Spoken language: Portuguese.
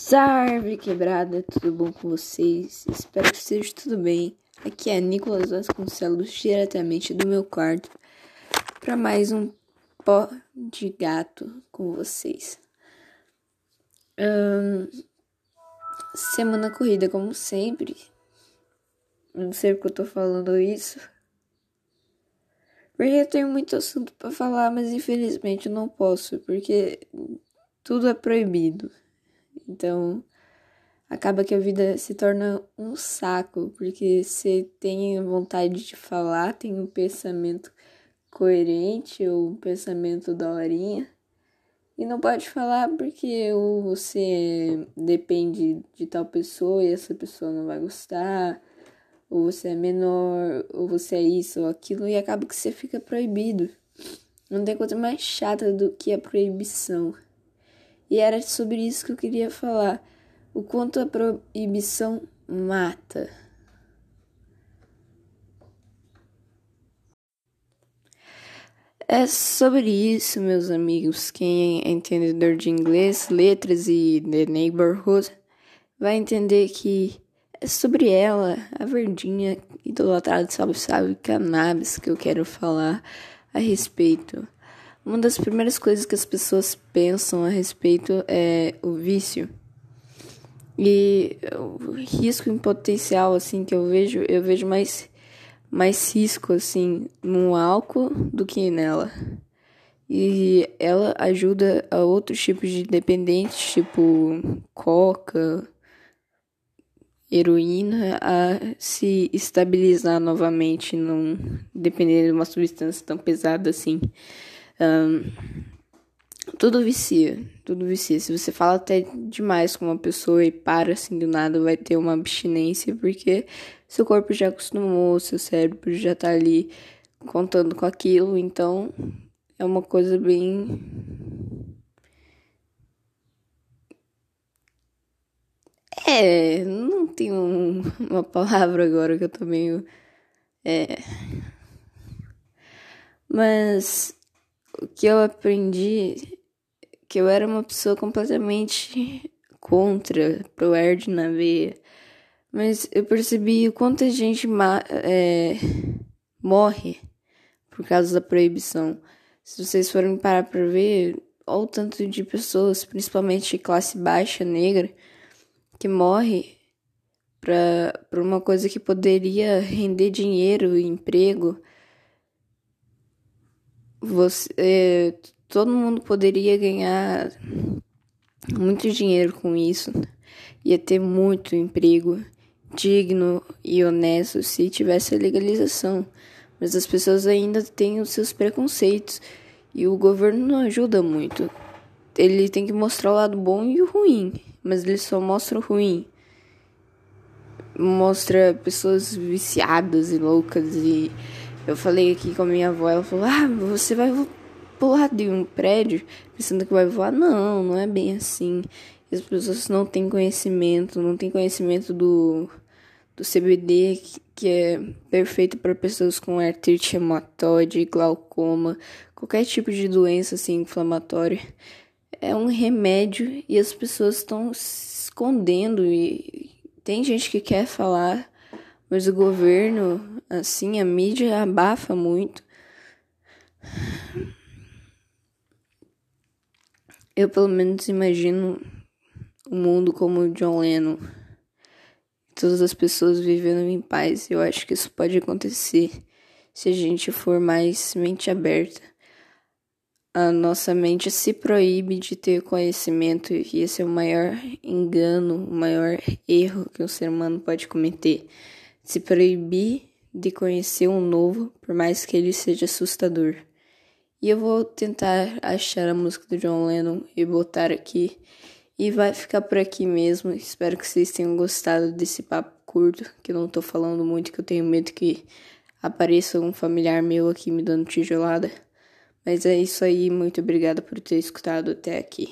Salve quebrada, tudo bom com vocês? Espero que esteja tudo bem. Aqui é Nicolas Vasconcelos, diretamente do meu quarto, para mais um pó de gato com vocês. semana corrida, como sempre. Não sei porque eu tô falando isso. Porque eu tenho muito assunto para falar, mas infelizmente eu não posso, porque tudo é proibido. Então, acaba que a vida se torna um saco, porque você tem vontade de falar, tem um pensamento coerente ou um pensamento daorinha, e não pode falar porque ou você depende de tal pessoa e essa pessoa não vai gostar, ou você é menor, ou você é isso ou aquilo, e acaba que você fica proibido. Não tem coisa mais chata do que a proibição. E era sobre isso que eu queria falar. O quanto a proibição mata. É sobre isso, meus amigos. Quem é entendedor de inglês, letras e The Neighborhood vai entender que é sobre ela, a verdinha idolatrada, salve, salve, cannabis, que eu quero falar a respeito. Uma das primeiras coisas que as pessoas pensam a respeito é o vício. E o risco em potencial, assim, que eu vejo, eu vejo mais, mais risco, assim, no álcool do que nela. E ela ajuda a outros tipos de dependentes, tipo coca, heroína, a se estabilizar novamente, não depender de uma substância tão pesada assim. Um, tudo vicia, tudo vicia. Se você fala até demais com uma pessoa e para assim do nada, vai ter uma abstinência, porque seu corpo já acostumou, seu cérebro já tá ali contando com aquilo, então é uma coisa bem. É, não tenho uma palavra agora que eu tô meio. É. Mas que eu aprendi que eu era uma pessoa completamente contra pro Erd na veia. Mas eu percebi o quanto a gente é, morre por causa da proibição. Se vocês forem parar pra ver, olha o tanto de pessoas, principalmente classe baixa negra, que morre pra, pra uma coisa que poderia render dinheiro, emprego você, é, todo mundo poderia ganhar muito dinheiro com isso, ia ter muito emprego digno e honesto se tivesse a legalização. Mas as pessoas ainda têm os seus preconceitos e o governo não ajuda muito. Ele tem que mostrar o lado bom e o ruim, mas ele só mostra o ruim. Mostra pessoas viciadas e loucas e eu falei aqui com a minha avó, ela falou: Ah, você vai pular de um prédio pensando que vai voar? Não, não é bem assim. As pessoas não têm conhecimento, não têm conhecimento do, do CBD, que, que é perfeito para pessoas com artrite reumatoide, glaucoma, qualquer tipo de doença assim inflamatória. É um remédio e as pessoas estão se escondendo e tem gente que quer falar mas o governo, assim, a mídia abafa muito. Eu pelo menos imagino o mundo como o John Lennon. Todas as pessoas vivendo em paz. Eu acho que isso pode acontecer se a gente for mais mente aberta. A nossa mente se proíbe de ter conhecimento e esse é o maior engano, o maior erro que um ser humano pode cometer se proibir de conhecer um novo, por mais que ele seja assustador. E eu vou tentar achar a música do John Lennon e botar aqui. E vai ficar por aqui mesmo. Espero que vocês tenham gostado desse papo curto, que eu não tô falando muito, que eu tenho medo que apareça um familiar meu aqui me dando tijolada. Mas é isso aí, muito obrigada por ter escutado até aqui.